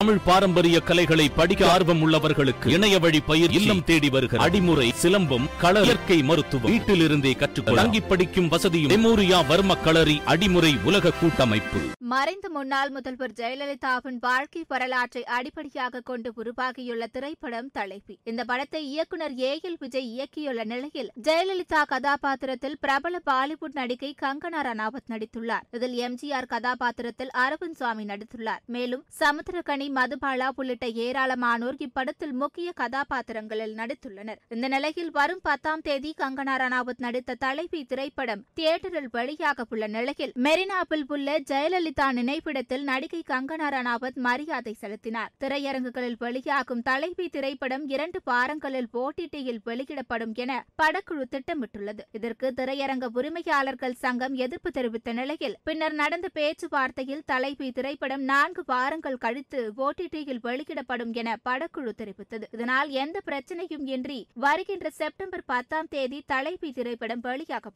தமிழ் பாரம்பரிய கலைகளை படிக்க ஆர்வம் உள்ளவர்களுக்கு இணைய வழி பயிர் இல்லம் தேடி வருகிற அடிமுறை சிலம்பம் கள இயற்கை மருத்துவம். வீட்டிலிருந்தே கற்றுக்கொள்ள. தங்கி படிக்கும் வசதியும் மெமோரியா வர்ம களரி அடிமுறை உலக கூட்டமைப்பு. மறைந்த முன்னாள் முதல்வர் ஜெயலலிதாவின் வாழ்க்கை வரலாற்றை அடிப்படையாக கொண்டு உருவாகியுள்ள திரைப்படம் தலைவி இந்த படத்தை இயக்குனர் ஏ எல் விஜய் இயக்கியுள்ள நிலையில் ஜெயலலிதா கதாபாத்திரத்தில் பிரபல பாலிவுட் நடிகை கங்கனா ரனாவத் நடித்துள்ளார். இதில் எம்ஜிஆர் கதாபாத்திரத்தில் அரவிந்த் சுவாமி நடித்துள்ளார். மேலும் சமுத்திரகனி மதுபாலா உள்ளிட்ட ஏராளமானோர் இப்படத்தில் முக்கிய கதாபாத்திரங்களில் நடித்துள்ளனர். இந்த நிலையில் வரும் பத்தாம் தேதி கங்கனா ரனாவத் நடித்த தலைவி திரைப்படம் தியேட்டரில் வெளியாக உள்ள நிலையில் மெரினாவில் உள்ள ஜெயலலிதா நினைவிடத்தில் நடிகை கங்கனா ரனாவத் மரியாதை செலுத்தினார். திரையரங்குகளில் வெளியாகும் தலைவி திரைப்படம் இரண்டு வாரங்களில் ஓடிடியில் வெளியிடப்படும் என படக்குழு திட்டமிட்டுள்ளது. இதற்கு திரையரங்க உரிமையாளர்கள் சங்கம் எதிர்ப்பு தெரிவித்த நிலையில் பின்னர் நடந்த பேச்சுவார்த்தையில் தலைவி திரைப்படம் நான்கு வாரங்கள் கழித்து ஓடிடியில் வெளியிடப்படும் என படக்குழு தெரிவித்தது. இதனால் எந்த பிரச்சனையும் இன்றி வருகின்ற செப்டம்பர் பத்தாம் தேதி தலைவி திரைப்படம் வெளியாக